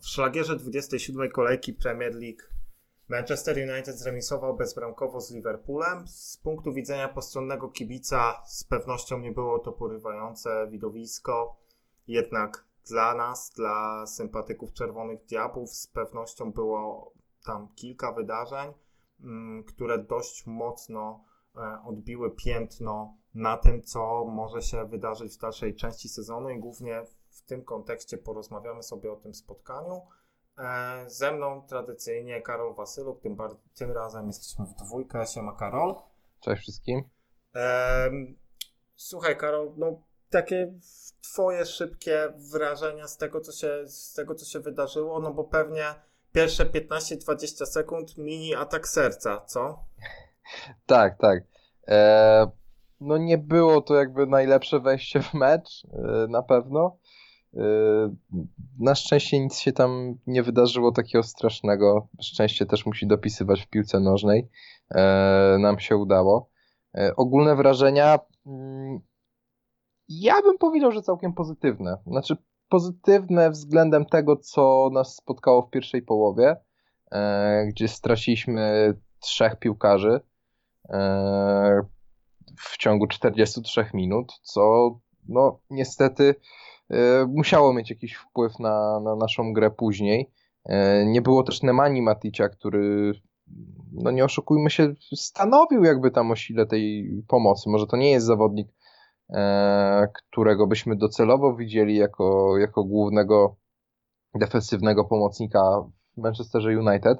W szlagierze 27 kolejki Premier League Manchester United zremisował bezbramkowo z Liverpoolem. Z punktu widzenia postronnego kibica z pewnością nie było to porywające widowisko, jednak dla nas, dla sympatyków Czerwonych Diabłów z pewnością było tam kilka wydarzeń, mm, które dość mocno e, odbiły piętno na tym, co może się wydarzyć w dalszej części sezonu i głównie tym kontekście porozmawiamy sobie o tym spotkaniu. E, ze mną tradycyjnie Karol Wasyluk, tym, tym razem jesteśmy w dwójkę. Siema Karol. Cześć wszystkim. słuchaj Karol, no takie twoje szybkie wrażenia z tego, co się, z tego, co się wydarzyło, no bo pewnie pierwsze 15-20 sekund mini atak serca, co? Tak, tak. E, no nie było to jakby najlepsze wejście w mecz, e, na pewno. Na szczęście nic się tam nie wydarzyło takiego strasznego. Szczęście też musi dopisywać w piłce nożnej. E, nam się udało. E, ogólne wrażenia. Mm, ja bym powiedział, że całkiem pozytywne. Znaczy, pozytywne względem tego, co nas spotkało w pierwszej połowie, gdzie straciliśmy trzech piłkarzy w ciągu 43 minut, co no niestety musiało mieć jakiś wpływ na, na naszą grę później. E, nie było też Nemani Maticia, który, no nie oszukujmy się, stanowił jakby tam o sile tej pomocy. Może to nie jest zawodnik, e, którego byśmy docelowo widzieli jako, jako głównego defensywnego pomocnika w Manchesterze United.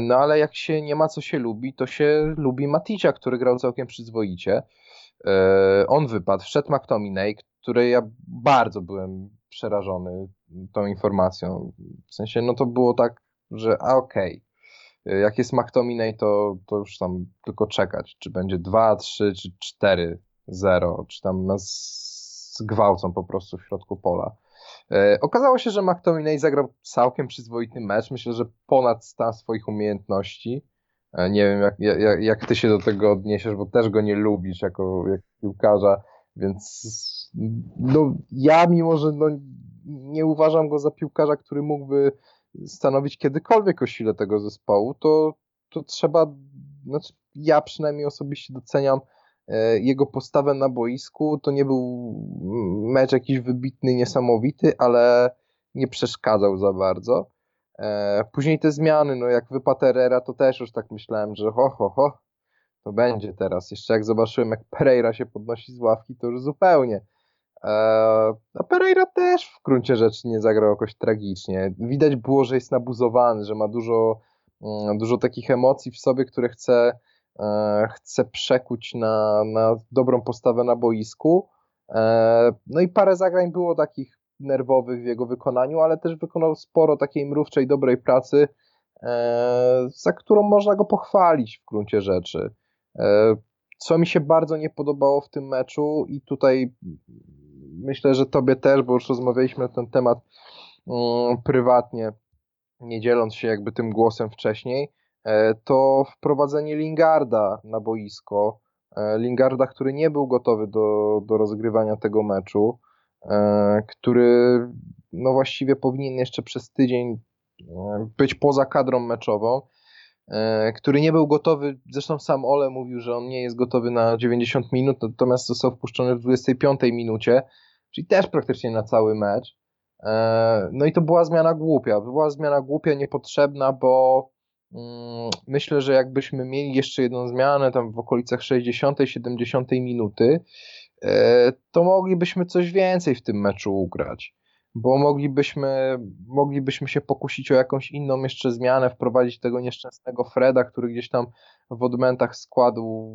No ale jak się nie ma co się lubi, to się lubi Maticia, który grał całkiem przyzwoicie. On wypadł, wszedł McTominay, której ja bardzo byłem przerażony tą informacją. W sensie, no to było tak, że a okej, okay. jak jest McTominay, to, to już tam tylko czekać, czy będzie 2, 3, czy 4, 0, czy tam nas zgwałcą po prostu w środku pola. E, okazało się, że McTominay zagrał całkiem przyzwoity mecz, myślę, że ponad stan swoich umiejętności. E, nie wiem, jak, jak, jak ty się do tego odniesiesz, bo też go nie lubisz jako, jako piłkarza, więc no, ja mimo, że no, nie uważam go za piłkarza, który mógłby stanowić kiedykolwiek o sile tego zespołu, to, to trzeba, znaczy ja przynajmniej osobiście doceniam e, jego postawę na boisku. To nie był mecz jakiś wybitny, niesamowity, ale nie przeszkadzał za bardzo. E, później te zmiany, no jak wypadł Herrera, to też już tak myślałem, że ho, ho, ho, to będzie teraz. Jeszcze jak zobaczyłem, jak Pereira się podnosi z ławki, to już zupełnie. A Pereira też w gruncie rzeczy nie zagrał jakoś tragicznie. Widać było, że jest nabuzowany, że ma dużo, mm, dużo takich emocji w sobie, które chce, e, chce przekuć na, na dobrą postawę na boisku. E, no i parę zagrań było takich nerwowych w jego wykonaniu, ale też wykonał sporo takiej mrówczej, dobrej pracy, e, za którą można go pochwalić w gruncie rzeczy. Co mi się bardzo nie podobało w tym meczu i tutaj myślę, że tobie też, bo już rozmawialiśmy na ten temat um, prywatnie, nie dzieląc się jakby tym głosem wcześniej, e, to wprowadzenie Lingarda na boisko. E, Lingarda, który nie był gotowy do, do rozgrywania tego meczu, e, który no właściwie powinien jeszcze przez tydzień być poza kadrą meczową, który nie był gotowy, zresztą sam Ole mówił, że on nie jest gotowy na 90 minut, natomiast został wpuszczony w 25 minucie, czyli też praktycznie na cały mecz. E, no i to była zmiana głupia. Była zmiana głupia, niepotrzebna, bo mm, myślę, że jakbyśmy mieli jeszcze jedną zmianę tam w okolicach 60-70 minuty, e, to moglibyśmy coś więcej w tym meczu ugrać. Bo moglibyśmy, moglibyśmy się pokusić o jakąś inną jeszcze zmianę, wprowadzić tego nieszczęsnego Freda, który gdzieś tam w odmętach składu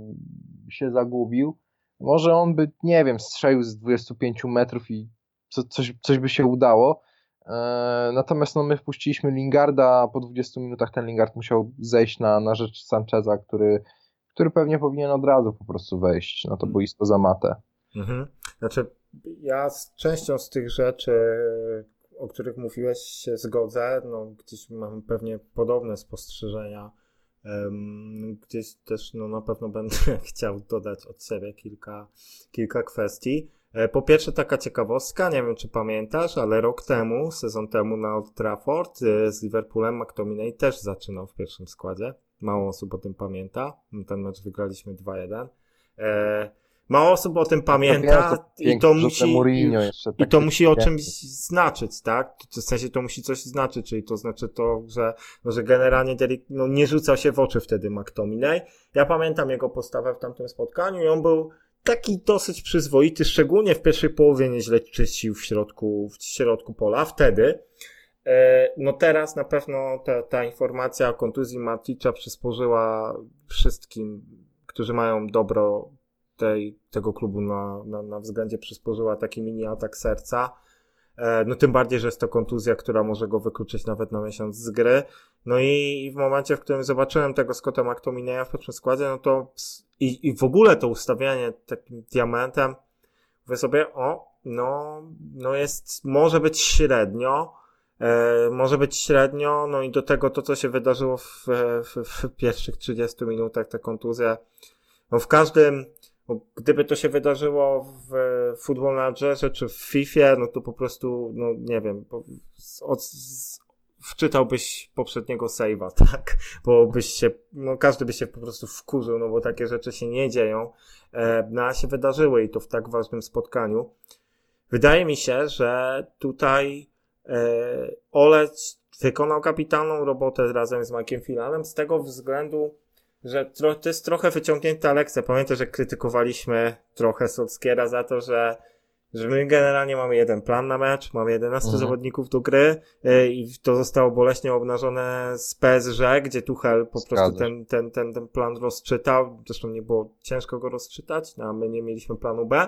się zagubił może on by, nie wiem, strzelił z 25 metrów i co, coś, coś by się udało. E, natomiast no, my wpuściliśmy Lingarda, a po 20 minutach ten Lingard musiał zejść na, na rzecz Sancheza, który, który pewnie powinien od razu po prostu wejść na to boisko za matę. Mhm. Znaczy, ja z częścią z tych rzeczy, o których mówiłeś, się zgodzę. No, gdzieś mam pewnie podobne spostrzeżenia Gdzieś też no, na pewno będę chciał dodać od siebie kilka, kilka kwestii. E, po pierwsze taka ciekawostka, nie wiem czy pamiętasz, ale rok temu, sezon temu na Old Trafford e, z Liverpoolem McTominay też zaczynał w pierwszym składzie. Mało osób o tym pamięta. Ten mecz wygraliśmy 2-1. Mało osób o tym pamięta i to musi, i to musi o czymś znaczyć, tak? W sensie to musi coś znaczyć, czyli to znaczy to, że, no, że generalnie no, nie rzucał się w oczy wtedy McTominay. Ja pamiętam jego postawę w tamtym spotkaniu i on był taki dosyć przyzwoity, szczególnie w pierwszej połowie nieźle czyścił w środku, w środku pola. Wtedy, e, no teraz na pewno ta, ta informacja o kontuzji Maticza przysporzyła wszystkim, którzy mają dobro tej, tego klubu na, na, na względzie, przysporzyła taki mini atak serca. E, no tym bardziej, że jest to kontuzja, która może go wykluczyć nawet na miesiąc z gry. No i w momencie, w którym zobaczyłem tego Scotta McTominaya w pierwszym składzie, no to i, i w ogóle to ustawianie takim diamentem, mówię sobie, o, no, no jest, może być średnio, e, może być średnio, no i do tego to, co się wydarzyło w, w, w pierwszych 30 minutach, ta kontuzja, no w każdym, gdyby to się wydarzyło w Football Managerze czy w FIFA, no to po prostu, no nie wiem, od, wczytałbyś poprzedniego save'a, tak? Bo byś się, no każdy by się po prostu wkurzył, no bo takie rzeczy się nie dzieją, e, no a się wydarzyły i to w tak ważnym spotkaniu. Wydaje mi się, że tutaj e, Olec wykonał kapitalną robotę razem z Mike'iem Filanem z tego względu, że tro, to jest trochę wyciągnięta lekcja. Pamiętam, że krytykowaliśmy trochę Solskiera za to, że że my generalnie mamy jeden plan na mecz, mamy 11 mhm. zawodników do gry yy, i to zostało boleśnie obnażone z PSG, gdzie Tuchel po prostu ten, ten, ten, ten plan rozczytał. Zresztą nie było ciężko go rozczytać, no, a my nie mieliśmy planu B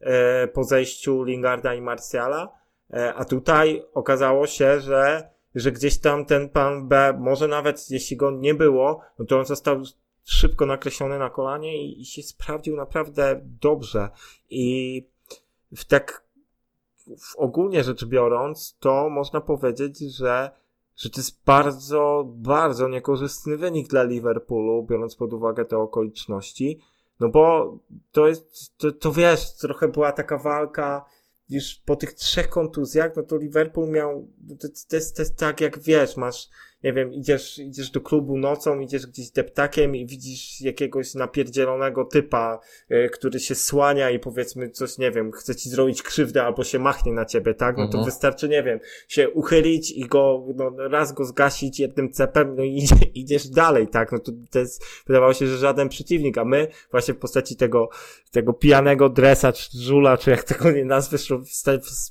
yy, po zejściu Lingarda i Martiala. Yy, a tutaj okazało się, że, że gdzieś tam ten plan B, może nawet jeśli go nie było, no to on został szybko nakreślony na kolanie i, i się sprawdził naprawdę dobrze. I w tak w ogólnie rzecz biorąc, to można powiedzieć, że, że to jest bardzo, bardzo niekorzystny wynik dla Liverpoolu, biorąc pod uwagę te okoliczności. No bo to jest, to, to wiesz, trochę była taka walka, już po tych trzech kontuzjach, no to Liverpool miał, to, to, jest, to jest tak jak wiesz, masz nie wiem, idziesz, idziesz do klubu nocą, idziesz gdzieś deptakiem i widzisz jakiegoś napierdzielonego typa, y, który się słania i powiedzmy coś, nie wiem, chce ci zrobić krzywdę albo się machnie na ciebie, tak? No to mhm. wystarczy, nie wiem, się uchylić i go, no, raz go zgasić jednym cepem, no i idzie, idziesz dalej, tak? No to, to jest, wydawało się, że żaden przeciwnik, a my właśnie w postaci tego, tego pijanego dresa, czy żula, czy jak tego nie nazwiesz,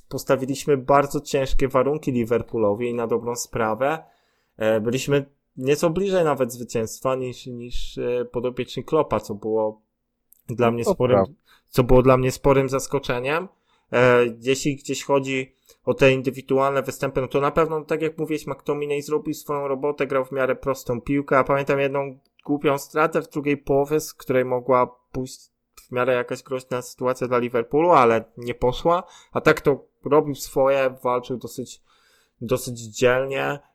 postawiliśmy bardzo ciężkie warunki Liverpoolowi i na dobrą sprawę, E, byliśmy nieco bliżej nawet zwycięstwa niż, niż e, podopieczni Klopa, co było dla mnie sporym, co było dla mnie sporym zaskoczeniem. E, jeśli gdzieś chodzi o te indywidualne występy, no to na pewno, tak jak mówiłeś, McTominay zrobił swoją robotę, grał w miarę prostą piłkę, a pamiętam jedną głupią stratę w drugiej połowie, z której mogła pójść w miarę jakaś groźna sytuacja dla Liverpoolu, ale nie poszła, a tak to robił swoje, walczył dosyć, dosyć dzielnie, E,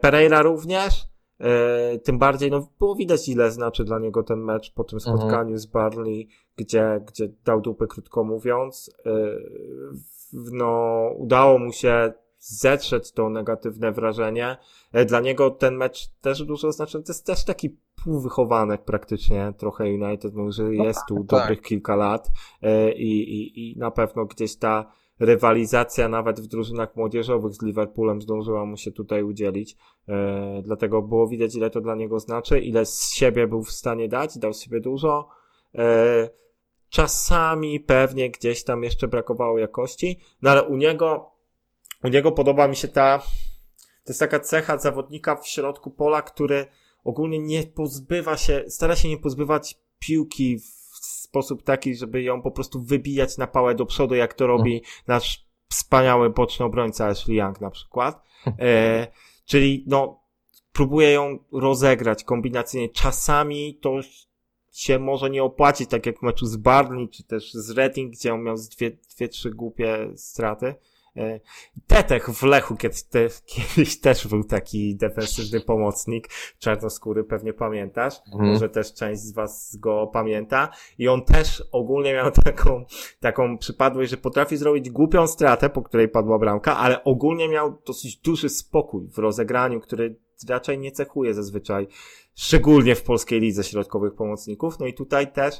Pereira również, e, tym bardziej, no było widać ile znaczy dla niego ten mecz po tym mhm. spotkaniu mhm. z Barley, gdzie, gdzie dał dupy krótko mówiąc. E, no, udało mu się zetrzeć to negatywne wrażenie. Dla niego ten mecz też dużo znaczy, to jest też taki półwychowanek praktycznie trochę United, no, że no jest tu tak. dobrych kilka lat i, i, i na pewno gdzieś ta rywalizacja nawet w drużynach młodzieżowych z Liverpoolem zdążyła mu się tutaj udzielić. E, dlatego było widać, ile to dla niego znaczy, ile z siebie był w stanie dać, dał z siebie dużo. E, czasami pewnie gdzieś tam jeszcze brakowało jakości, no ale u niego, u niego podoba mi się ta, to jest taka cecha zawodnika w środku pola, który ogólnie nie pozbywa się, stara się nie pozbywać piłki w sposób taki, żeby ją po prostu wybijać na pałę do przodu, jak to robi nasz wspaniały boczny obrońca Ashley Young na przykład. E, czyli no, próbuje ją rozegrać kombinacyjnie. Czasami to się może nie opłacić, tak jak w meczu z Barney, czy też z Reading, gdzie on miał dwie, dwie trzy głupie straty. E, Tetek w Lechu kiedyś, te, kiedyś też był taki defensywny pomocnik, czarnoskóry, pewnie pamiętasz, Mhm. może też część z was go pamięta i on też ogólnie miał taką, taką przypadłość, że potrafi zrobić głupią stratę, po której padła bramka, ale ogólnie miał dosyć duży spokój w rozegraniu, który raczej nie cechuje zazwyczaj, szczególnie w polskiej lidze środkowych pomocników, no i tutaj też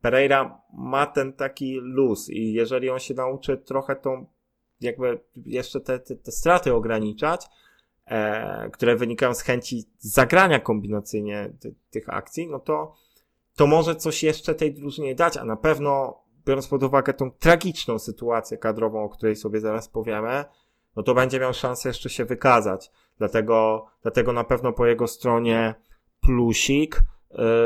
Pereira ma ten taki luz i jeżeli on się nauczy trochę tą, jakby jeszcze te, te, te straty ograniczać, e, które wynikają z chęci zagrania kombinacyjnie ty, tych akcji, no to, to może coś jeszcze tej drużynie dać, a na pewno biorąc pod uwagę tą tragiczną sytuację kadrową, o której sobie zaraz powiemy, no to będzie miał szansę jeszcze się wykazać. Dlatego, dlatego na pewno po jego stronie plusik.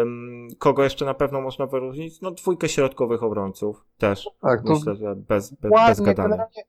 Ym, kogo jeszcze na pewno można wyróżnić? No dwójkę środkowych obrońców też. Tak, to Myślę, że bez, bez, bez gadania. generalnie,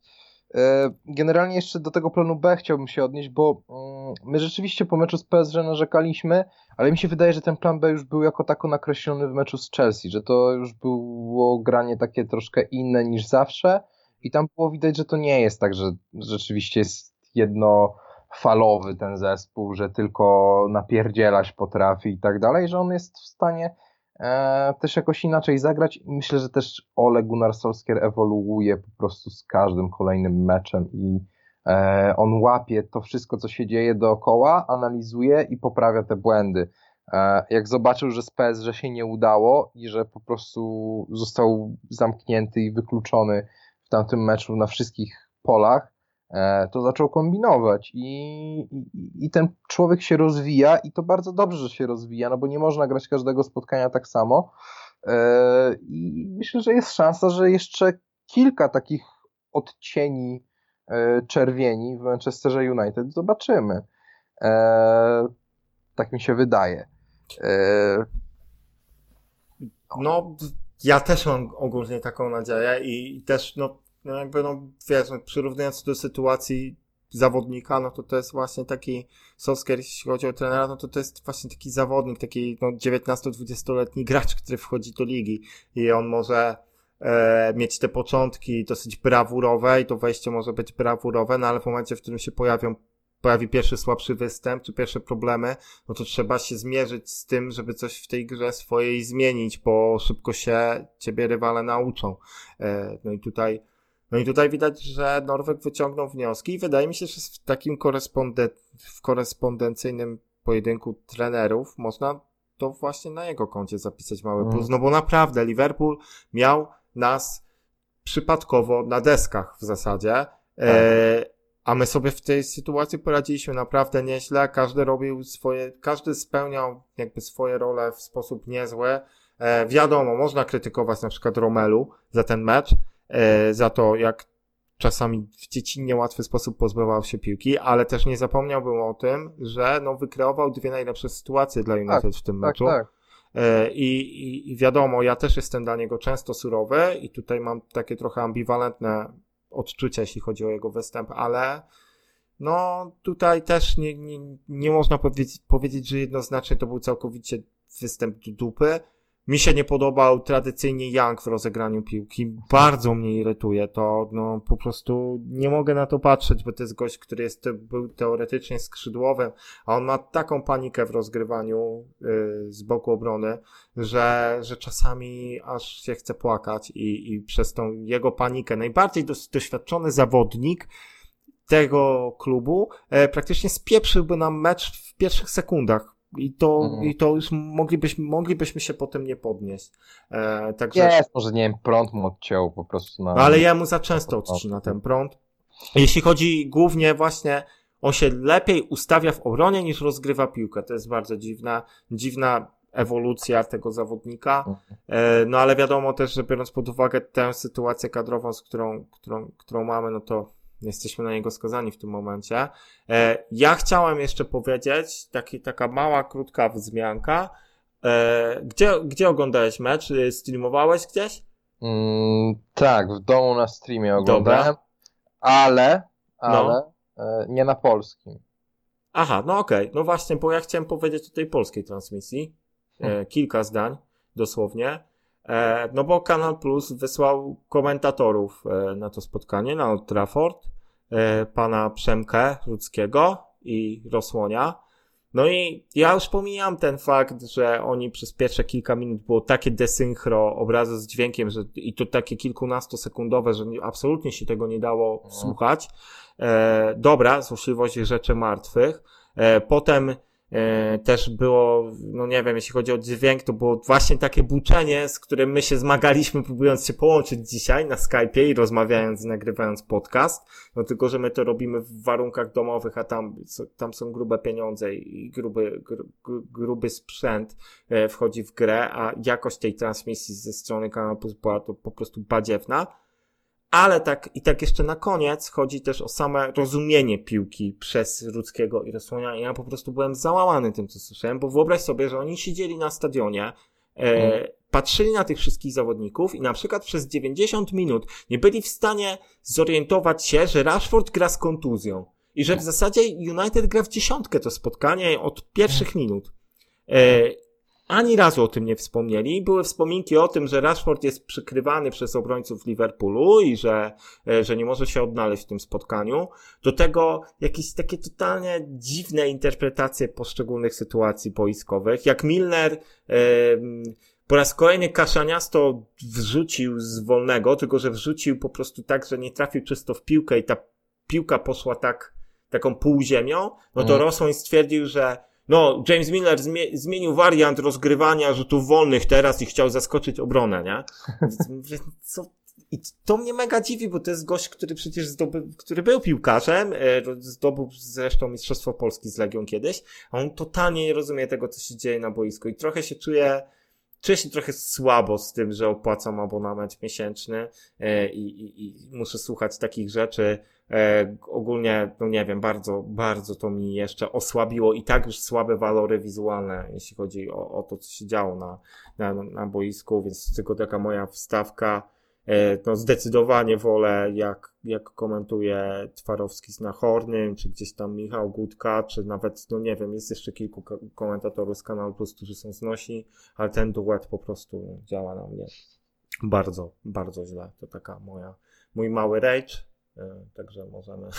generalnie jeszcze do tego planu B chciałbym się odnieść, bo mm, my rzeczywiście po meczu z PSG narzekaliśmy, ale mi się wydaje, że ten plan B już był jako tako nakreślony w meczu z Chelsea, że to już było granie takie troszkę inne niż zawsze i tam było widać, że to nie jest tak, że rzeczywiście jest jednofalowy ten zespół, że tylko napierdzielać potrafi i tak dalej, że on jest w stanie e, też jakoś inaczej zagrać myślę, że też Ole Gunnar Solskjaer ewoluuje po prostu z każdym kolejnym meczem i e, on łapie to wszystko, co się dzieje dookoła, analizuje i poprawia te błędy. E, jak zobaczył, że z PS, że się nie udało i że po prostu został zamknięty i wykluczony w tamtym meczu na wszystkich polach, to zaczął kombinować i, i, i ten człowiek się rozwija i to bardzo dobrze, że się rozwija, no bo nie można grać każdego spotkania tak samo E, i myślę, że jest szansa, że jeszcze kilka takich odcieni e, czerwieni w Manchesterze United zobaczymy. E, Tak mi się wydaje. E, No, ja też mam ogólnie taką nadzieję i też, no, no jakby, no, wiesz, no, przyrównując do sytuacji zawodnika, no to to jest właśnie taki Solskjaer, jeśli chodzi o trenera, no to to jest właśnie taki zawodnik, taki no, 19-20-letni gracz, który wchodzi do ligi i on może e, mieć te początki dosyć brawurowe i to wejście może być brawurowe, no ale w momencie, w którym się pojawią pojawi pierwszy słabszy występ, czy pierwsze problemy, no to trzeba się zmierzyć z tym, żeby coś w tej grze swojej zmienić, bo szybko się ciebie rywale nauczą. E, No i tutaj, no i tutaj widać, że Norweg wyciągnął wnioski i wydaje mi się, że w takim koresponde, w korespondencyjnym pojedynku trenerów można to właśnie na jego koncie zapisać mały plus, no bo naprawdę Liverpool miał nas przypadkowo na deskach w zasadzie, e, a my sobie w tej sytuacji poradziliśmy naprawdę nieźle. Każdy robił swoje, każdy spełniał jakby swoje role w sposób niezły. E, wiadomo, można krytykować na przykład Romelu za ten mecz, za to jak czasami w dziecinnie łatwy sposób pozbywał się piłki, ale też nie zapomniałbym o tym, że no wykreował dwie najlepsze sytuacje dla United w tym tak, meczu. tak. E, I, i, I wiadomo, ja też jestem dla niego często surowy i tutaj mam takie trochę ambiwalentne odczucia, jeśli chodzi o jego występ, ale no tutaj też nie, nie, nie można powiedzieć, powiedzieć, że jednoznacznie to był całkowicie występ do dupy. Mi się nie podobał tradycyjnie Young w rozegraniu piłki. Bardzo mnie irytuje to. No po prostu nie mogę na to patrzeć, bo to jest gość, który jest, był teoretycznie skrzydłowym, a on ma taką panikę w rozgrywaniu y, z boku obrony, że, że czasami aż się chce płakać i, i przez tą jego panikę najbardziej doświadczony zawodnik tego klubu e, praktycznie spieprzyłby nam mecz w pierwszych sekundach. I to, Mhm. i to już moglibyśmy, moglibyśmy się potem nie podnieść. E, także, Jest, może nie wiem, prąd mu odciął po prostu na... ale jemu za często odcina ten prąd. Jeśli chodzi głównie właśnie, on się lepiej ustawia w obronie niż rozgrywa piłkę. To jest bardzo dziwna, dziwna ewolucja tego zawodnika. E, No ale wiadomo też, że biorąc pod uwagę tę sytuację kadrową, z którą, którą, którą mamy, no to jesteśmy na niego skazani w tym momencie. E, Ja chciałem jeszcze powiedzieć, taki, taka mała, krótka wzmianka. E, Gdzie, gdzie oglądałeś mecz? E, Streamowałeś gdzieś? Mm, tak, w domu na streamie oglądałem, ale, ale e, nie na polskim. Aha, no okej. No właśnie, bo ja chciałem powiedzieć o tej polskiej transmisji. E, kilka zdań, dosłownie. E, no bo Kanal Plus wysłał komentatorów e, na to spotkanie, na Old Trafford. e, pana Przemkę Ludzkiego i Rosłonia. No i ja już pomijam ten fakt, że oni przez pierwsze kilka minut było takie desynchro obrazu z dźwiękiem, że i to takie kilkunastosekundowe, że absolutnie się tego nie dało Mhm. słuchać. E, dobra, złośliwość rzeczy martwych. E, potem też było, no nie wiem, jeśli chodzi o dźwięk, to było właśnie takie buczenie, z którym my się zmagaliśmy, próbując się połączyć dzisiaj na Skype'ie i rozmawiając i nagrywając podcast. No tylko, że my to robimy w warunkach domowych, a tam, tam są grube pieniądze i gruby, gru, gru- gruby sprzęt e, wchodzi w grę, a jakość tej transmisji ze strony kanału była to po prostu badziewna. Ale tak, i tak jeszcze na koniec chodzi też o same rozumienie piłki przez Rudzkiego i Rosłonia. I ja po prostu byłem załamany tym, co słyszałem, bo wyobraź sobie, że oni siedzieli na stadionie, e, Mhm. patrzyli na tych wszystkich zawodników i na przykład przez 90 minut nie byli w stanie zorientować się, że Rashford gra z kontuzją. I że w zasadzie United gra w dziesiątkę to spotkanie od pierwszych minut. E, ani razu o tym nie wspomnieli. Były wspominki o tym, że Rashford jest przykrywany przez obrońców Liverpoolu i że, e, że nie może się odnaleźć w tym spotkaniu. Do tego jakieś takie totalnie dziwne interpretacje poszczególnych sytuacji boiskowych. Jak Milner em, po raz kolejny Kaszaniasto wrzucił z wolnego, tylko że wrzucił po prostu tak, że nie trafił czysto w piłkę i ta piłka poszła tak, taką półziemią, no to Mhm. Rosłoń stwierdził, że no, James Miller zmie- zmienił wariant rozgrywania rzutów wolnych teraz i chciał zaskoczyć obronę, nie? Więc Co? I to mnie mega dziwi, bo to jest gość, który przecież zdobył, który był piłkarzem, e, zdobył zresztą Mistrzostwo Polski z Legią kiedyś, a on totalnie nie rozumie tego, co się dzieje na boisku i trochę się czuje, czuję się trochę słabo z tym, że opłacam abonament miesięczny e, i, i, i muszę słuchać takich rzeczy. E, ogólnie, no nie wiem, bardzo, bardzo to mi jeszcze osłabiło i tak już słabe walory wizualne, jeśli chodzi o, o to, co się działo na, na, na boisku, więc tylko taka moja wstawka. E, no zdecydowanie wolę, jak, jak komentuje Twarowski z Nachornym, czy gdzieś tam Michał Gutka, czy nawet, no nie wiem, jest jeszcze kilku ko- komentatorów z Kanału Plus, którzy są znosi, ale ten duet po prostu działa na mnie bardzo, bardzo źle. To taka moja, mój mały rage, e, także możemy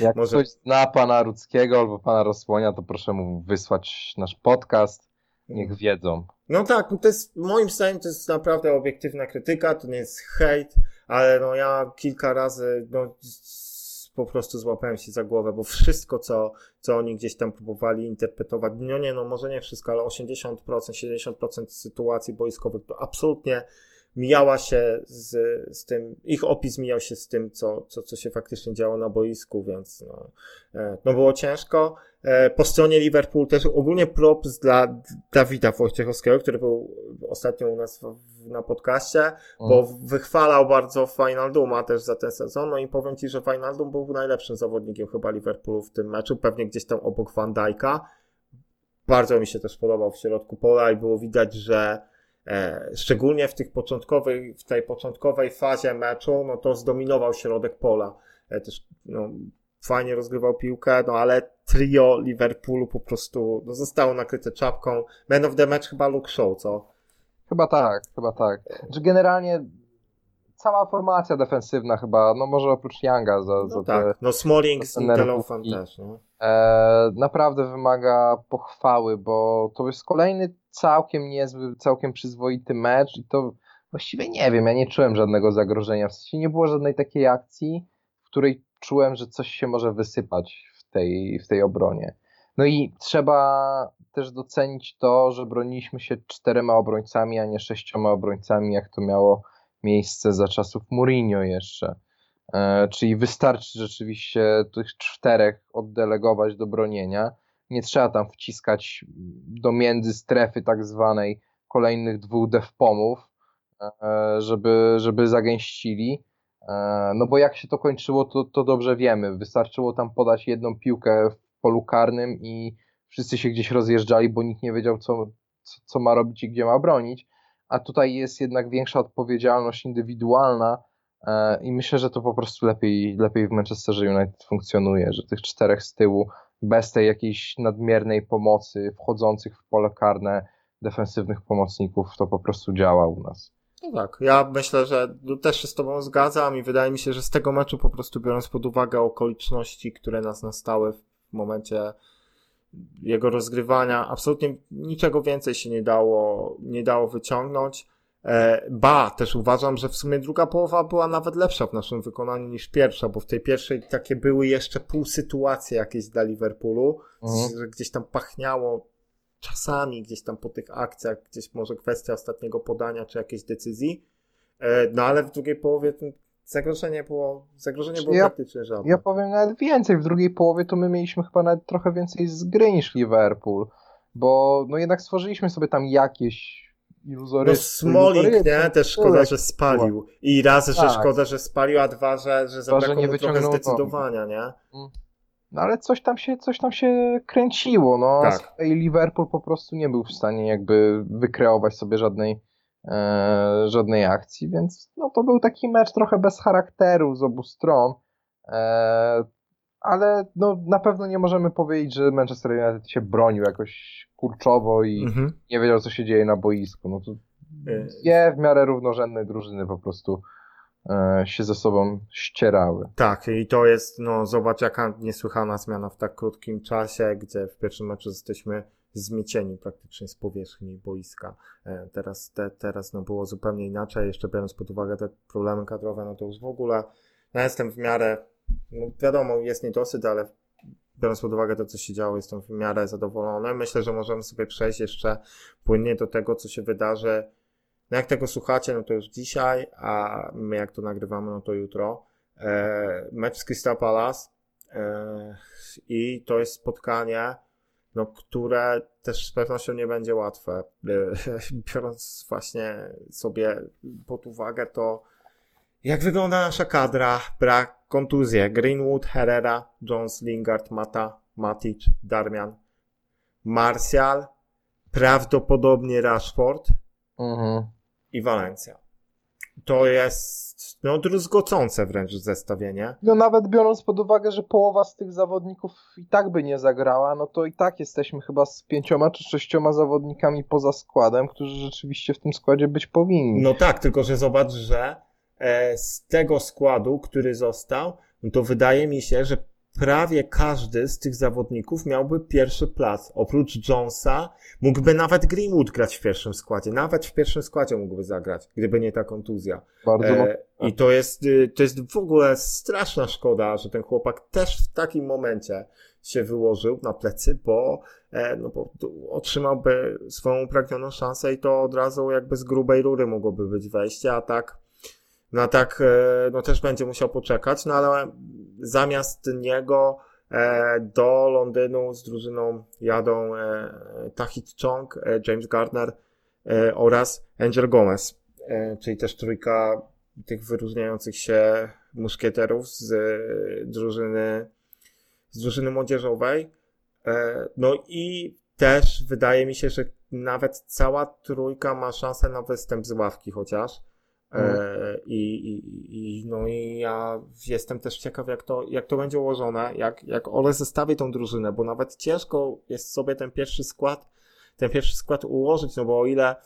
Jak Może- ktoś zna pana Rudzkiego albo pana Rosłonia, to proszę mu wysłać nasz podcast. Niech wiedzą. No tak, to jest, moim zdaniem to jest naprawdę obiektywna krytyka, to nie jest hejt, ale no ja kilka razy, no po prostu złapałem się za głowę, bo wszystko, co, co oni gdzieś tam próbowali interpretować, no nie, no może nie wszystko, ale 80%, 70% sytuacji boiskowych to absolutnie mijała się z, z tym, ich opis mijał się z tym, co, co, co się faktycznie działo na boisku, więc no, e, no było ciężko. E, Po stronie Liverpool też ogólnie props dla Dawida Wojciechowskiego, który był ostatnio u nas w, na podcaście, bo wychwalał bardzo Wijnalduma też za ten sezon, no i powiem Ci, że Wijnaldum był najlepszym zawodnikiem chyba Liverpoolu w tym meczu, pewnie gdzieś tam obok Van Dijk'a. Bardzo mi się też podobał w środku pola i było widać, że e, szczególnie w tych początkowej, w tej początkowej fazie meczu, no to zdominował środek pola. E, też, no, fajnie rozgrywał piłkę, no ale trio Liverpoolu po prostu no, zostało nakryte czapką. Man of the match chyba Luke Shaw, co? Chyba tak, chyba tak. Że generalnie cała formacja defensywna chyba, no może oprócz Younga za, No za te, tak, no Smalling z te Interlofem też, no. e, naprawdę wymaga pochwały, bo to jest kolejny całkiem niezły, całkiem przyzwoity mecz i to właściwie nie wiem, ja nie czułem żadnego zagrożenia, w sensie nie było żadnej takiej akcji, w której czułem, że coś się może wysypać tej, w tej obronie. No i trzeba też docenić to, że broniliśmy się czterema obrońcami, a nie sześcioma obrońcami, jak to miało miejsce za czasów Mourinho jeszcze. E, czyli wystarczy rzeczywiście tych czterech oddelegować do bronienia. Nie trzeba tam wciskać do między strefy tak zwanej kolejnych dwóch defpomów, e, żeby, żeby zagęścili. E, no bo jak się to kończyło, to, to dobrze wiemy. Wystarczyło tam podać jedną piłkę w polu karnym i wszyscy się gdzieś rozjeżdżali, bo nikt nie wiedział, co, co, co ma robić i gdzie ma bronić. A tutaj jest jednak większa odpowiedzialność indywidualna e, i myślę, że to po prostu lepiej, lepiej w Manchesterze United funkcjonuje, że tych czterech z tyłu bez tej jakiejś nadmiernej pomocy wchodzących w pole karne defensywnych pomocników to po prostu działa u nas. No tak, ja myślę, że też się z Tobą zgadzam i wydaje mi się, że z tego meczu po prostu biorąc pod uwagę okoliczności, które nas nastały w momencie jego rozgrywania, absolutnie niczego więcej się nie dało, nie dało wyciągnąć. E, ba, też uważam, że w sumie druga połowa była nawet lepsza w naszym wykonaniu niż pierwsza, bo w tej pierwszej takie były jeszcze pół sytuacje jakieś dla Liverpoolu, Mhm. że gdzieś tam pachniało czasami gdzieś tam po tych akcjach, gdzieś może kwestia ostatniego podania czy jakiejś decyzji. E, No ale w drugiej połowie ten zagrożenie było, zagrożenie było Ja- praktycznie żadne. Ja powiem nawet więcej, w drugiej połowie to my mieliśmy chyba nawet trochę więcej z gry niż Liverpool, bo no jednak stworzyliśmy sobie tam jakieś No iluzoryczne... Smolik, nie? Też szkoda, że spalił. I raz, że Tak. szkoda, że spalił, a dwa, że, że zabrakło nie mu trochę zdecydowania, nie? No ale coś tam się, coś tam się kręciło, no. Tak. Kolei Liverpool po prostu nie był w stanie jakby wykreować sobie żadnej, e, żadnej akcji, więc no to był taki mecz trochę bez charakteru z obu stron. E, ale no, na pewno nie możemy powiedzieć, że Manchester United się bronił jakoś kurczowo i Mhm. nie wiedział, co się dzieje na boisku. No to dwie w miarę równorzędne drużyny po prostu się ze sobą ścierały. Tak, i to jest, no zobacz jaka niesłychana zmiana w tak krótkim czasie, gdzie w pierwszym meczu jesteśmy zmiecieni praktycznie z powierzchni boiska. E, Teraz, te, teraz no było zupełnie inaczej, jeszcze biorąc pod uwagę te problemy kadrowe, no to już w ogóle, ja jestem w miarę, no wiadomo, jest niedosyt, ale biorąc pod uwagę to, co się działo, jestem w miarę zadowolony. Myślę, że możemy sobie przejść jeszcze płynnie do tego, co się wydarzy. No jak tego słuchacie, no to już dzisiaj, a my jak to nagrywamy, no to jutro. E, mecz z Crystal Palace e, i to jest spotkanie, no, które też z pewnością nie będzie łatwe. E, biorąc właśnie sobie pod uwagę to, jak wygląda nasza kadra, brak kontuzje. Greenwood, Herrera, Jones, Lingard, Mata, Matic, Darmian, Martial, prawdopodobnie Rashford Mhm. I Valencia. To jest no druzgocące wręcz zestawienie. No nawet biorąc pod uwagę, że połowa z tych zawodników i tak by nie zagrała, no to i tak jesteśmy chyba z pięcioma czy sześcioma zawodnikami poza składem, którzy rzeczywiście w tym składzie być powinni. No tak, tylko że zobacz, że e, z tego składu, który został, no to wydaje mi się, że prawie każdy z tych zawodników miałby pierwszy plac. Oprócz Jonesa mógłby nawet Greenwood grać w pierwszym składzie. Nawet w pierwszym składzie mógłby zagrać, gdyby nie ta kontuzja. Bardzo E. I to jest, y, to jest w ogóle straszna szkoda, że ten chłopak też w takim momencie się wyłożył na plecy, bo, e, no bo otrzymałby swoją upragnioną szansę i to od razu jakby z grubej rury mogłoby być wejście, a tak, no a tak, e, no też będzie musiał poczekać, no ale zamiast niego e, do Londynu z drużyną jadą e, Tahit Chong, James Gardner oraz Angel Gomez, czyli też trójka tych wyróżniających się muszkieterów z drużyny, z drużyny młodzieżowej. No i też wydaje mi się, że nawet cała trójka ma szansę na występ z ławki chociaż. E, I, i, i, no i ja jestem też ciekaw, jak to, jak to będzie ułożone, jak, jak Ole zestawi tą drużynę, bo nawet ciężko jest sobie ten pierwszy skład, ten pierwszy skład ułożyć, no bo o ile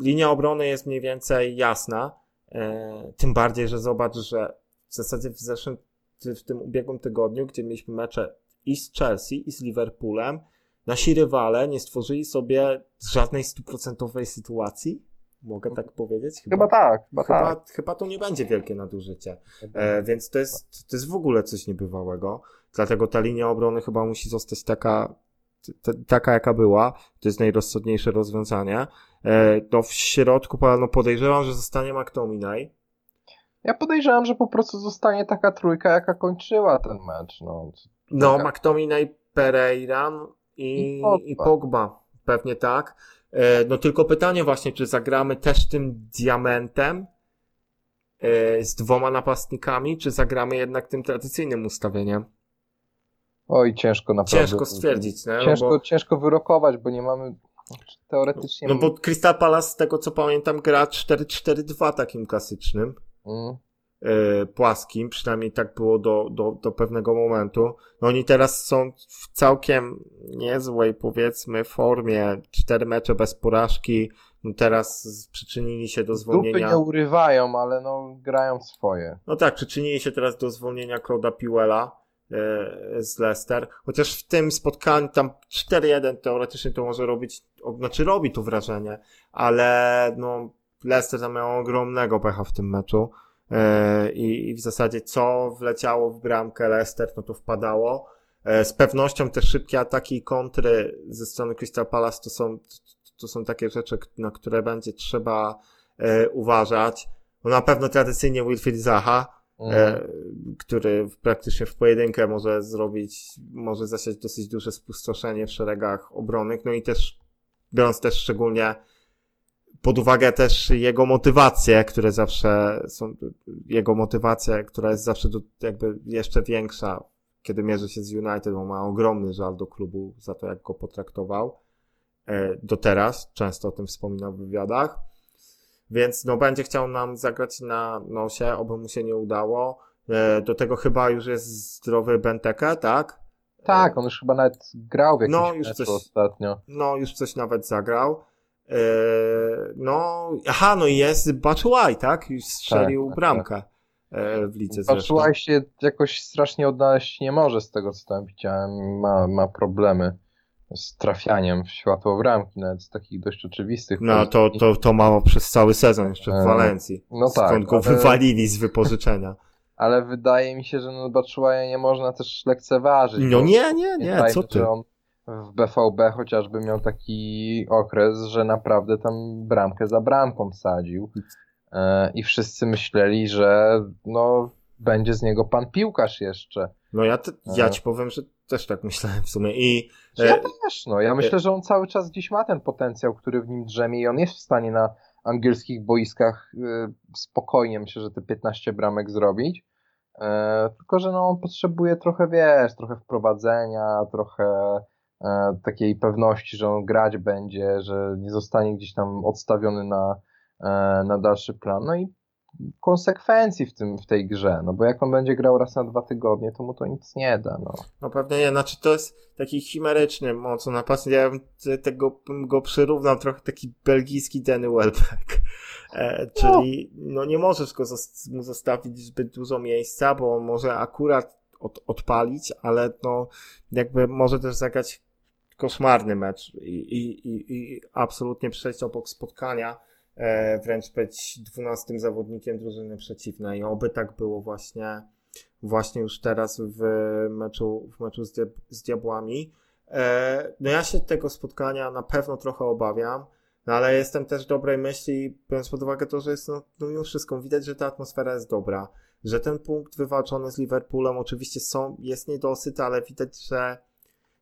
linia obrony jest mniej więcej jasna, e, tym bardziej, że zobacz, że w zasadzie w zeszłym, w tym ubiegłym tygodniu, gdzie mieliśmy mecze i z Chelsea, i z Liverpoolem, nasi rywale nie stworzyli sobie żadnej stuprocentowej sytuacji. Mogę tak powiedzieć? Chyba tak, chyba, Chyba, tak. chyba to nie będzie wielkie nadużycie. E, więc to jest, to jest w ogóle coś niebywałego. Dlatego ta linia obrony chyba musi zostać taka, t- taka jaka była. To jest najrozsądniejsze rozwiązanie. E, no w środku no podejrzewam, że zostanie McTominay. Ja podejrzewam, że po prostu zostanie taka trójka, jaka kończyła ten mecz. No, No. McTominay, Pereira I i, Pogba. i Pogba. Pewnie tak. E, no tylko pytanie właśnie, czy zagramy też tym diamentem e, z dwoma napastnikami, czy zagramy jednak tym tradycyjnym ustawieniem? Oj, ciężko naprawdę. Ciężko stwierdzić, nie? No Ciężko, bo, ciężko wyrokować, bo nie mamy teoretycznie. no bo Crystal Palace, z tego co pamiętam, gra 4-4-2 takim klasycznym, Mm. E, płaskim, przynajmniej tak było do, do, do pewnego momentu. No oni teraz są w całkiem niezłej, powiedzmy, formie. Cztery mecze bez porażki, no teraz przyczynili się do Dupy zwolnienia. nie urywają, ale no grają swoje. No tak, przyczynili się teraz do zwolnienia Claude'a Piwella e, z Leicester. Chociaż w tym spotkaniu tam 4-1 teoretycznie to może robić, znaczy robi to wrażenie, ale no Leicester tam miał ogromnego pecha w tym meczu. E, i, I w zasadzie co wleciało w bramkę Leicester, no to wpadało. E, z pewnością te szybkie ataki i kontry ze strony Crystal Palace to są, to są takie rzeczy, na które będzie trzeba e, uważać. No na pewno tradycyjnie Wilfried Zaha, Mhm. który praktycznie w pojedynkę może zrobić, może zasiać dosyć duże spustoszenie w szeregach obronnych, no i też biorąc też szczególnie pod uwagę też jego motywacje, które zawsze są, jego motywacja, która jest zawsze do, jakby jeszcze większa, kiedy mierzy się z United, bo ma ogromny żal do klubu za to, jak go potraktował e, do teraz, często o tym wspominał w wywiadach. Więc no będzie chciał nam zagrać na nosie, oby mu się nie udało. E, do tego chyba już jest zdrowy Benteke, tak? Tak, on już chyba nawet grał w jakimś No, już coś- ostatnio. No, już coś nawet zagrał. E, no, aha, no i jest Batshuayi, tak? Już strzelił Tak, tak, bramkę e, w lidze. Batshuayi się jakoś strasznie odnaleźć nie może z tego, co tam widziałem. Ma, ma problemy z trafianiem w światło bramki, nawet z takich dość oczywistych. No, to, to, to mało przez cały sezon jeszcze w E, Walencji. no tak, Skąd go ale- wywalili z wypożyczenia. Ale wydaje mi się, że no Batshuayi nie można też lekceważyć. No nie, nie, nie, pamiętajmy, co ty? że on w BVB chociażby miał taki okres, że naprawdę tam bramkę za bramką sadził e, i wszyscy myśleli, że no będzie z niego pan piłkarz jeszcze. No ja, te, ja Aha. ci powiem, że też tak myślałem w sumie. I Ja E, też, no. Ja myślę, że on cały czas gdzieś ma ten potencjał, który w nim drzemie i on jest w stanie na angielskich boiskach y, spokojnie, myślę, że te 15 bramek zrobić. E, tylko, że no, on potrzebuje trochę, wiesz, trochę wprowadzenia, trochę e, takiej pewności, że on grać będzie, że nie zostanie gdzieś tam odstawiony na, e, na dalszy plan. No i konsekwencji w, tym, w tej grze, no bo jak on będzie grał raz na dwa tygodnie, to mu to nic nie da, no. No pewnie nie, znaczy to jest taki chimeryczny mocno napastnik. Ja bym te- tego go przyrównał trochę taki belgijski Danny Welbeck. E, czyli no nie możesz go mu zostawić zbyt dużo miejsca, bo może akurat od, odpalić, ale no jakby może też zagrać koszmarny mecz i, i, i, i absolutnie przejść obok spotkania, e, wręcz być dwunastym zawodnikiem drużyny przeciwnej. Oby tak było właśnie właśnie już teraz w meczu, w meczu z, Dia- z Diabłami. E, no ja się tego spotkania na pewno trochę obawiam, no ale jestem też dobrej myśli, biorąc pod uwagę to, że jest no, no mimo wszystko widać, że ta atmosfera jest dobra, że ten punkt wywalczony z Liverpoolem oczywiście są, jest niedosyt, ale widać, że,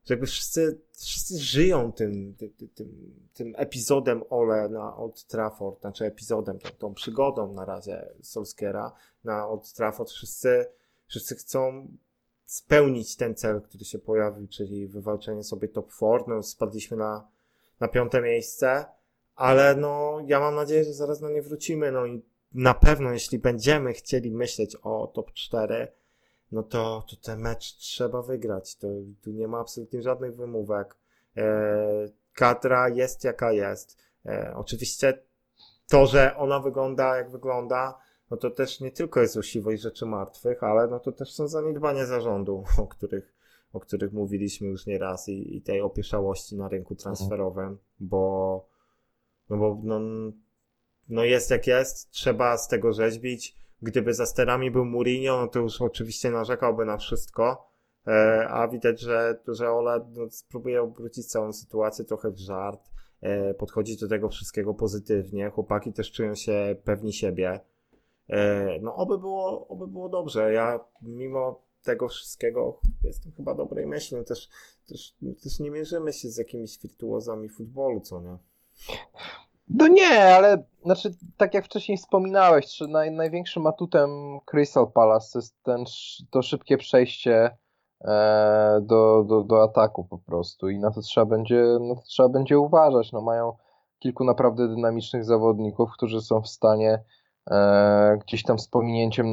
że jakby wszyscy, wszyscy żyją tym, tym, tym, tym epizodem Ole na Old Trafford, znaczy epizodem, tą, tą przygodą na razie Solskiera na Old Trafford. Wszyscy, wszyscy chcą spełnić ten cel, który się pojawił, czyli wywalczenie sobie top 4. No, spadliśmy na, na piąte miejsce, ale no, ja mam nadzieję, że zaraz na nie wrócimy. No i na pewno, jeśli będziemy chcieli myśleć o top 4, no to, to ten mecz trzeba wygrać. To, tu nie ma absolutnie żadnych wymówek. E, kadra jest jaka jest. E, oczywiście to, że ona wygląda jak wygląda, no to też nie tylko jest o siwej rzeczy martwych, ale no to też są zaniedbania zarządu, o których, o których mówiliśmy już nieraz i, i tej opieszałości na rynku transferowym, bo, no bo no, no jest jak jest, trzeba z tego rzeźbić. Gdyby za sterami był Mourinho, no to już oczywiście narzekałby na wszystko, e, a widać, że, że Ole no, spróbuje obrócić całą sytuację trochę w żart, e, podchodzić do tego wszystkiego pozytywnie. Chłopaki też czują się pewni siebie. E, no, oby było, oby było dobrze. Ja mimo tego wszystkiego jestem chyba dobrej myśli. Też, też, też nie mierzymy się z jakimiś wirtuozami futbolu, co nie? No nie, ale znaczy, tak jak wcześniej wspominałeś, naj, największym atutem Crystal Palace jest ten, to szybkie przejście e, do, do, do ataku po prostu i na to trzeba będzie, to trzeba będzie uważać. No, mają kilku naprawdę dynamicznych zawodników, którzy są w stanie e, gdzieś tam z pominięciem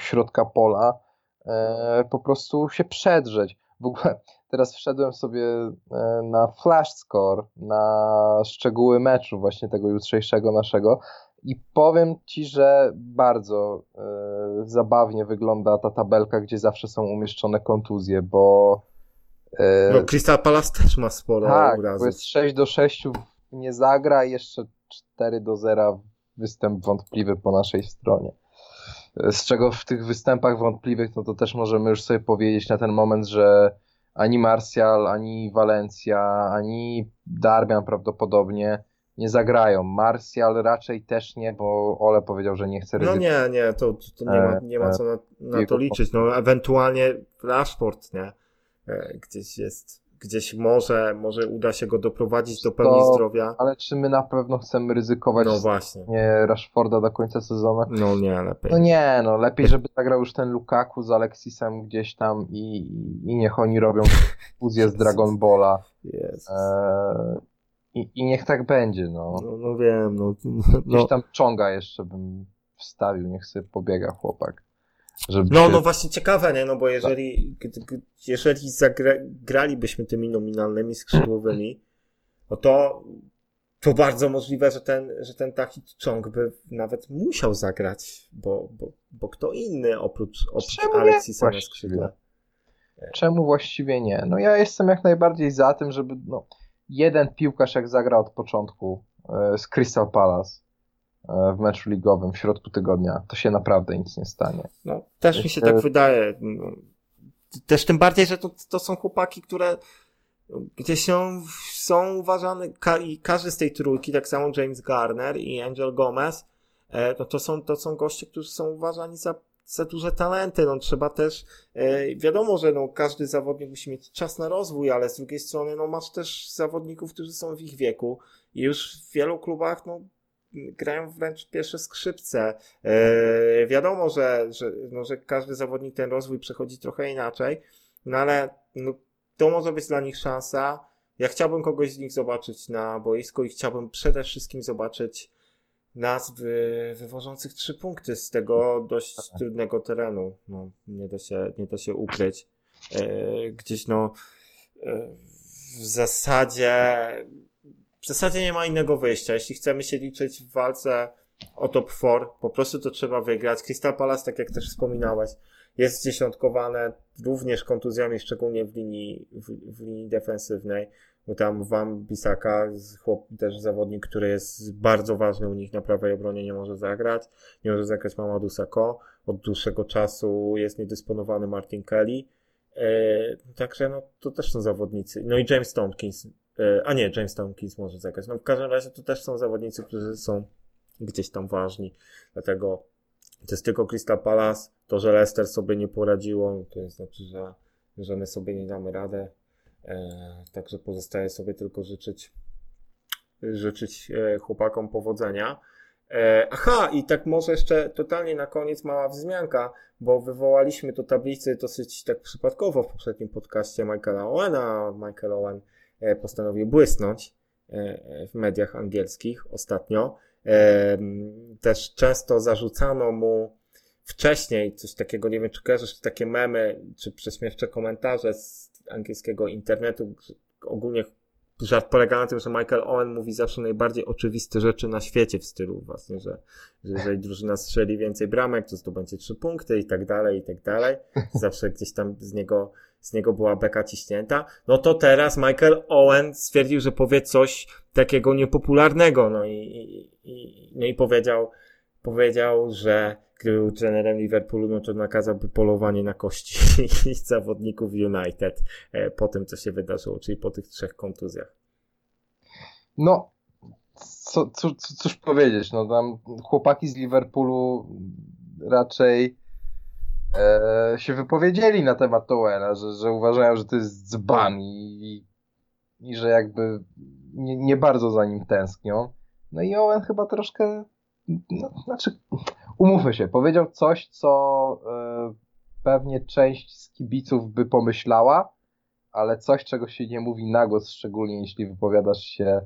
środka pola e, po prostu się przedrzeć. W ogóle teraz wszedłem sobie e, na flash score, na szczegóły meczu właśnie tego jutrzejszego naszego i powiem Ci, że bardzo e, zabawnie wygląda ta tabelka, gdzie zawsze są umieszczone kontuzje, bo e, no, Crystal Palace też ma sporo tak, urazów. jest 6 do 6 nie zagra i jeszcze 4 do 0 występ wątpliwy po naszej stronie. Z czego w tych występach wątpliwych, no to też możemy już sobie powiedzieć na ten moment, że ani Martial, ani Valencia, ani Darmian prawdopodobnie nie zagrają. Martial raczej też nie, bo Ole powiedział, że nie chce ryzykować. No nie, nie, to, to nie, ma, nie ma co na, na to liczyć. No ewentualnie Rashford, nie? E, gdzieś jest gdzieś może, może uda się go doprowadzić do pełni to, zdrowia. Ale czy my na pewno chcemy ryzykować no właśnie. nie Rashforda do końca sezonu? No nie, lepiej. No nie, no lepiej, żeby zagrał już ten Lukaku z Alexisem gdzieś tam i, i niech oni robią fuzję z Dragon Balla. Yes. E, i, I niech tak będzie, no. No, no wiem, no. no. Gdzieś tam czonga jeszcze bym wstawił, niech sobie pobiega chłopak. Żeby no, się... no właśnie ciekawe, nie? No bo jeżeli, jeżeli zagralibyśmy tymi nominalnymi skrzydłowymi, no to, to bardzo możliwe, że ten, że ten taki Chong by nawet musiał zagrać, bo, bo, bo kto inny oprócz, oprócz Alexisa na skrzydle. Czemu właściwie nie? No ja jestem jak najbardziej za tym, żeby no, jeden piłkarz jak zagra od początku e, z Crystal Palace w meczu ligowym w środku tygodnia, to się naprawdę nic nie stanie. No, też mi się tak wydaje. Też tym bardziej, że to, to są chłopaki, które gdzieś są, są uważane, i każdy z tej trójki, tak samo James Garner i Angel Gomez, e, no to są, to są goście, którzy są uważani za, za duże talenty. No trzeba też, e, wiadomo, że no, każdy zawodnik musi mieć czas na rozwój, ale z drugiej strony no, masz też zawodników, którzy są w ich wieku i już w wielu klubach no, grają wręcz pierwsze skrzypce. E, wiadomo, że, że, no, że każdy zawodnik ten rozwój przechodzi trochę inaczej, no ale no, to może być dla nich szansa. Ja chciałbym kogoś z nich zobaczyć na boisku i chciałbym przede wszystkim zobaczyć nas wy, wywożących trzy punkty z tego dość trudnego terenu. No, nie da się, nie da się ukryć. E, gdzieś no e, w zasadzie w zasadzie nie ma innego wyjścia. Jeśli chcemy się liczyć w walce o top 4, po prostu to trzeba wygrać. Crystal Palace, tak jak też wspominałeś, jest dziesiątkowane również kontuzjami, szczególnie w linii, w, w linii defensywnej. Bo tam Wam Bisaka, chłop, też zawodnik, który jest bardzo ważny u nich na prawej obronie, nie może zagrać. Nie może zagrać Mamadou Sako. Od dłuższego czasu jest niedysponowany Martin Kelly. Yy, także no, to też są zawodnicy. No i James Tompkins, E, a nie, James Tompkins może zagrać. No w każdym razie to też są zawodnicy, którzy są gdzieś tam ważni. Dlatego to jest tylko Crystal Palace. To, że Leicester sobie nie poradziło, to jest znaczy, że, że my sobie nie damy radę. E, także pozostaje sobie tylko życzyć, życzyć e, chłopakom powodzenia. E, aha, i tak może jeszcze totalnie na koniec mała wzmianka, bo wywołaliśmy do tablicy dosyć tak przypadkowo w poprzednim podcaście Michaela Owena. Michael Owen E, postanowił błysnąć e, w mediach angielskich ostatnio. E, też często zarzucano mu wcześniej coś takiego, nie wiem czy kojarzysz takie memy, czy prześmiewcze komentarze z angielskiego internetu, ogólnie żart polega na tym, że Michael Owen mówi zawsze najbardziej oczywiste rzeczy na świecie w stylu właśnie, że, że jeżeli drużyna strzeli więcej bramek, to zdobędzie trzy punkty i tak dalej, i tak dalej. Zawsze gdzieś tam z niego, z niego była beka ciśnięta. No to teraz Michael Owen stwierdził, że powie coś takiego niepopularnego, no i, i, i, no i powiedział, powiedział, że gdyby był trenerem Liverpoolu, no to nakazałby polowanie na kości zawodników United e, po tym, co się wydarzyło, czyli po tych trzech kontuzjach. No, co, co, cóż powiedzieć, no tam chłopaki z Liverpoolu raczej e, się wypowiedzieli na temat Towena, że, że uważają, że to jest dzban i, i że jakby nie, nie bardzo za nim tęsknią. No i Owen chyba troszkę no, znaczy, umówmy się, powiedział coś, co e, pewnie część z kibiców by pomyślała, ale coś, czego się nie mówi na głos, szczególnie jeśli wypowiadasz się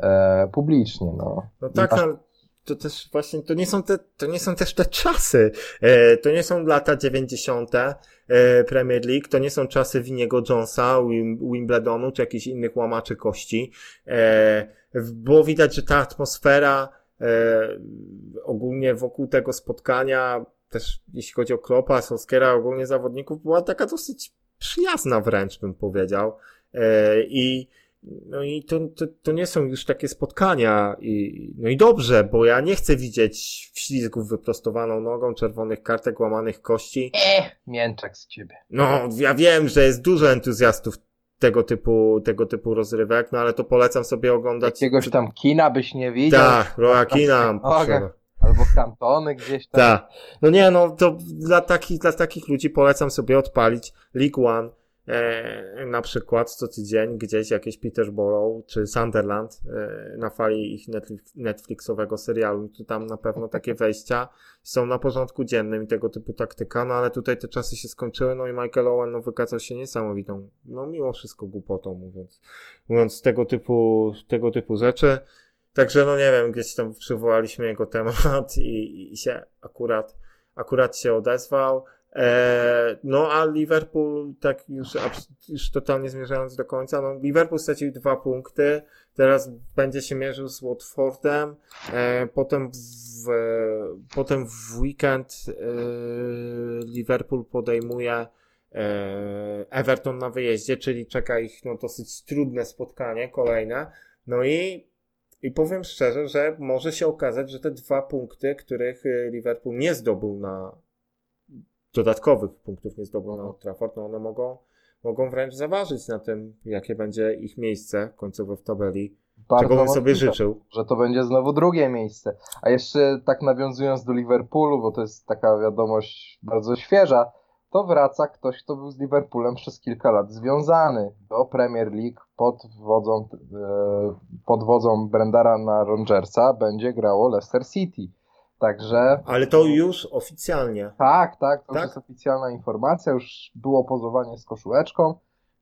e, publicznie. No, no tak, masz... ale to też właśnie, to nie są te, to nie są też te czasy. E, to nie są lata 90. E, Premier League, to nie są czasy Winiego Jonesa, Wim, Wimbledonu, czy jakichś innych łamaczy kości. E, było widać, że ta atmosfera e, ogólnie wokół tego spotkania, też jeśli chodzi o Klopa, Solskiera, ogólnie zawodników, była taka dosyć przyjazna wręcz, bym powiedział. E, I no i to, to, to nie są już takie spotkania i, no i dobrze, bo ja nie chcę widzieć wślizgów wyprostowaną nogą, czerwonych kartek, łamanych kości. Eh, mięczek z ciebie. No, ja wiem, że jest dużo entuzjastów tego typu, tego typu rozrywek, no ale to polecam sobie oglądać. Jakiegoś tam kina byś nie widział. Tak, Roa Kina. Albo kantony gdzieś tam. Tak. No nie, no to dla takich, dla takich ludzi polecam sobie odpalić League One, e, na przykład co tydzień gdzieś jakieś Peterborough czy Sunderland e, na fali ich Netflix, Netflixowego serialu, to tam na pewno takie wejścia są na porządku dziennym i tego typu taktyka, no ale tutaj te czasy się skończyły, no i Michael Owen no, wykazał się niesamowitą, no mimo wszystko głupotą mówiąc, mówiąc tego typu, tego typu rzeczy. Także no nie wiem, gdzieś tam przywołaliśmy jego temat i, i się akurat, akurat się odezwał. E, no a Liverpool, tak już, już totalnie zmierzając do końca, no Liverpool stracił dwa punkty, teraz będzie się mierzył z Watfordem, e, potem w, potem w weekend e, Liverpool podejmuje Everton na wyjeździe, czyli czeka ich no, dosyć trudne spotkanie, kolejne. No i, i powiem szczerze, że może się okazać, że te dwa punkty, których Liverpool nie zdobył na dodatkowych punktów nie zdobył na Old Trafford, no one mogą, mogą wręcz zaważyć na tym, jakie będzie ich miejsce końcowe w tabeli. Bardzo czego bym sobie możliwe, życzył. Że to będzie znowu drugie miejsce. A jeszcze tak nawiązując do Liverpoolu, bo to jest taka wiadomość bardzo świeża, to wraca ktoś, kto był z Liverpoolem przez kilka lat związany do Premier League pod wodzą, e, pod wodzą Brendana Rodgersa będzie grało Leicester City. Także. Ale to już oficjalnie. Tak, tak, to Tak? już jest oficjalna informacja, już było pozowanie z koszuleczką.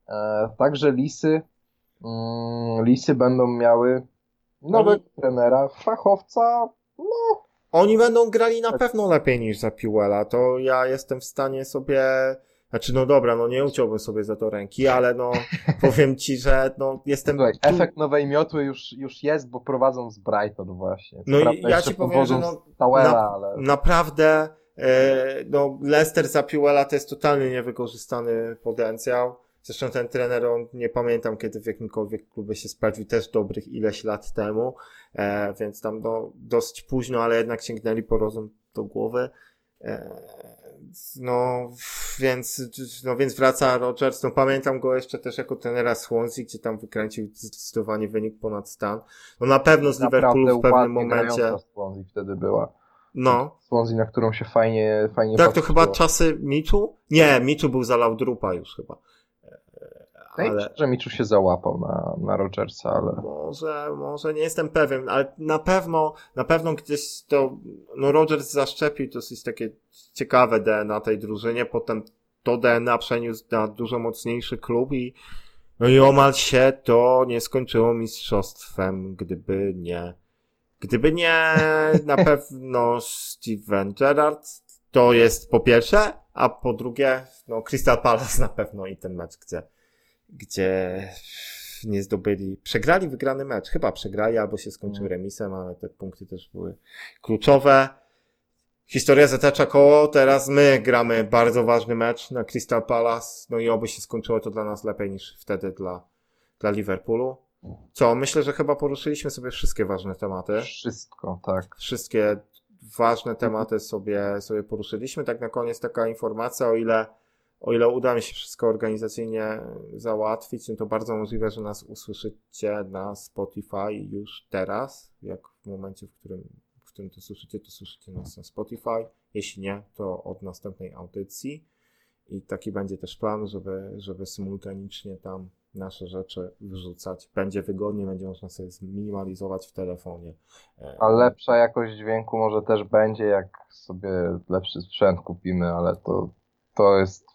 E, także lisy, mm, lisy będą miały nowego trenera, fachowca, no, Oni będą grali na pewno lepiej niż za Piuela. To ja jestem w stanie sobie. Znaczy, no dobra, no nie uciąłbym sobie za to ręki, ale no powiem ci, że no jestem. Słuchaj, tu- efekt nowej miotły już, już jest, bo prowadzą z Brighton właśnie. Co No i ja ci powiem, że no, Towera, na- ale Naprawdę, e, no, Leicester za Piuela to jest totalnie niewykorzystany potencjał. Zresztą ten trener, on nie pamiętam kiedy w jakimkolwiek klubie się sprawdził, też dobrych ileś lat temu, e, więc tam no, dosyć późno, ale jednak sięgnęli po rozum do głowy. E, no, więc, no, więc wraca Rodgers. No, pamiętam go jeszcze też jako trenera Swansea, gdzie tam wykręcił zdecydowanie wynik ponad stan. No, na pewno z Liverpoolu w pewnym momencie. Swansea wtedy była. No, Swansea, na którą się fajnie, fajnie tak, to patrzyło. chyba czasy Miczu? Nie, Miczu był za Laudrupa już chyba. Ale że Miczu się załapał na, na Rodgersa, ale może, może nie jestem pewien, ale na pewno, na pewno gdzieś to, no Rogers zaszczepił dosyć takie ciekawe DNA tej drużynie, potem to DNA przeniósł na dużo mocniejszy klub i no i omal się to nie skończyło mistrzostwem, gdyby nie, gdyby nie na pewno Steven Gerrard, to jest po pierwsze, a po drugie, no Crystal Palace na pewno i ten mecz, gdzie, gdzie nie zdobyli, przegrali wygrany mecz, chyba przegrali albo się skończył remisem, ale te punkty też były kluczowe. Historia zatacza koło, teraz my gramy bardzo ważny mecz na Crystal Palace, no i oby się skończyło to dla nas lepiej niż wtedy dla, dla Liverpoolu. Co, myślę, że chyba poruszyliśmy sobie wszystkie ważne tematy wszystko, tak. wszystkie ważne tematy sobie, sobie poruszyliśmy. Tak na koniec taka informacja, o ile, o ile uda mi się wszystko organizacyjnie załatwić, no to bardzo możliwe, że nas usłyszycie na Spotify już teraz, jak w momencie, w którym, w którym to słyszycie, to słyszycie nas na Spotify. Jeśli nie, to od następnej audycji. I taki będzie też plan, żeby, żeby symultanicznie tam nasze rzeczy wrzucać. Będzie wygodnie, będzie można sobie zminimalizować w telefonie. A lepsza jakość dźwięku może też będzie, jak sobie lepszy sprzęt kupimy, ale to, to jest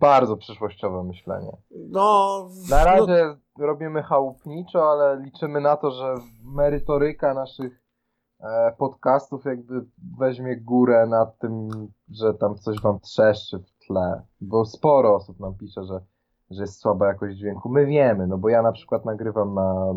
bardzo przyszłościowe myślenie. No, Na no, razie robimy chałupniczo, ale liczymy na to, że merytoryka naszych e, podcastów jakby weźmie górę nad tym, że tam coś wam trzeszczy w tle. Bo sporo osób nam pisze, że, że jest słaba jakość dźwięku. My wiemy, no bo ja na przykład nagrywam na,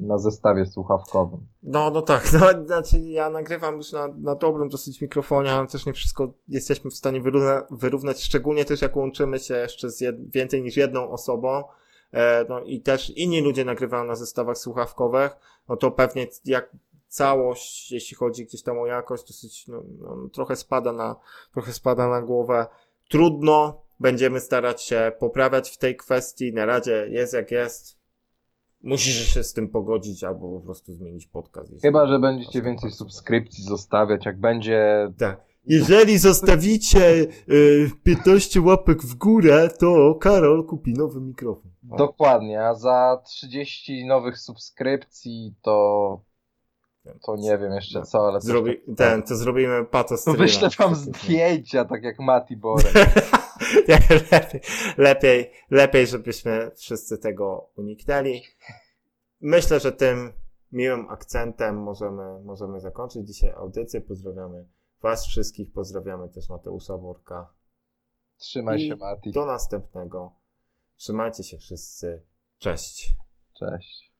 na zestawie słuchawkowym. No, no tak, no, znaczy ja nagrywam już na, na dobrym dosyć mikrofonie, ale też nie wszystko jesteśmy w stanie wyrówna, wyrównać, szczególnie też jak łączymy się jeszcze z jed, więcej niż jedną osobą, e, no i też inni ludzie nagrywają na zestawach słuchawkowych, no to pewnie jak całość, jeśli chodzi gdzieś tam o jakość, dosyć, no, no, trochę spada na, trochę spada na głowę. Trudno, będziemy starać się poprawiać w tej kwestii, na razie jest jak jest, Musisz się z tym pogodzić albo po prostu zmienić podcast. Chyba, że będziecie więcej subskrypcji zostawiać, jak będzie Tak. Jeżeli zostawicie y, 15 łapek w górę, to Karol kupi nowy mikrofon. O, Dokładnie, a za 30 nowych subskrypcji to to nie wiem jeszcze co, ale Zrobi, tak- ten, to zrobimy pato To streama. wyślę wam zdjęcia, tak jak Mati Borek. Lepiej, lepiej, lepiej, żebyśmy wszyscy tego uniknęli. Myślę, że tym miłym akcentem możemy, możemy zakończyć dzisiaj audycję. Pozdrawiamy Was wszystkich, pozdrawiamy też Mateusza Worka. Trzymaj I się Mati. Do następnego. Trzymajcie się wszyscy. Cześć. Cześć.